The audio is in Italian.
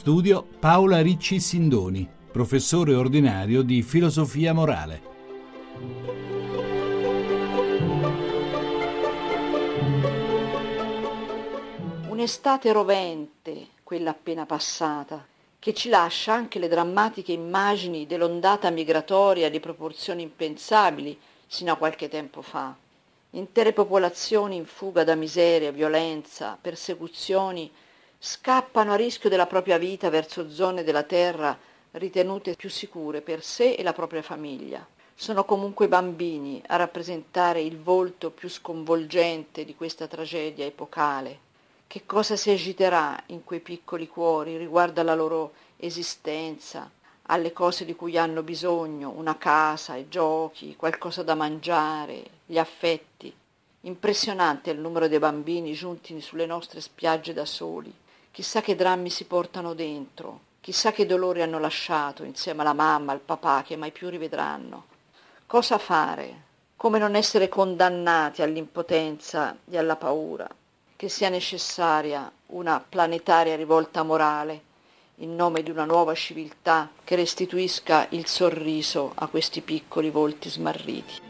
Studio Paola Ricci Sindoni, professore ordinario di filosofia morale. Un'estate rovente, quella appena passata, che ci lascia anche le drammatiche immagini dell'ondata migratoria di proporzioni impensabili sino a qualche tempo fa. Intere popolazioni in fuga da miseria, violenza, persecuzioni scappano a rischio della propria vita verso zone della terra ritenute più sicure per sé e la propria famiglia. Sono comunque bambini a rappresentare il volto più sconvolgente di questa tragedia epocale. Che cosa si agiterà in quei piccoli cuori riguardo alla loro esistenza, alle cose di cui hanno bisogno, una casa, i giochi, qualcosa da mangiare, gli affetti. Impressionante il numero dei bambini giunti sulle nostre spiagge da soli, Chissà che drammi si portano dentro, chissà che dolori hanno lasciato insieme alla mamma, al papà che mai più rivedranno. Cosa fare? Come non essere condannati all'impotenza e alla paura? Che sia necessaria una planetaria rivolta morale in nome di una nuova civiltà che restituisca il sorriso a questi piccoli volti smarriti.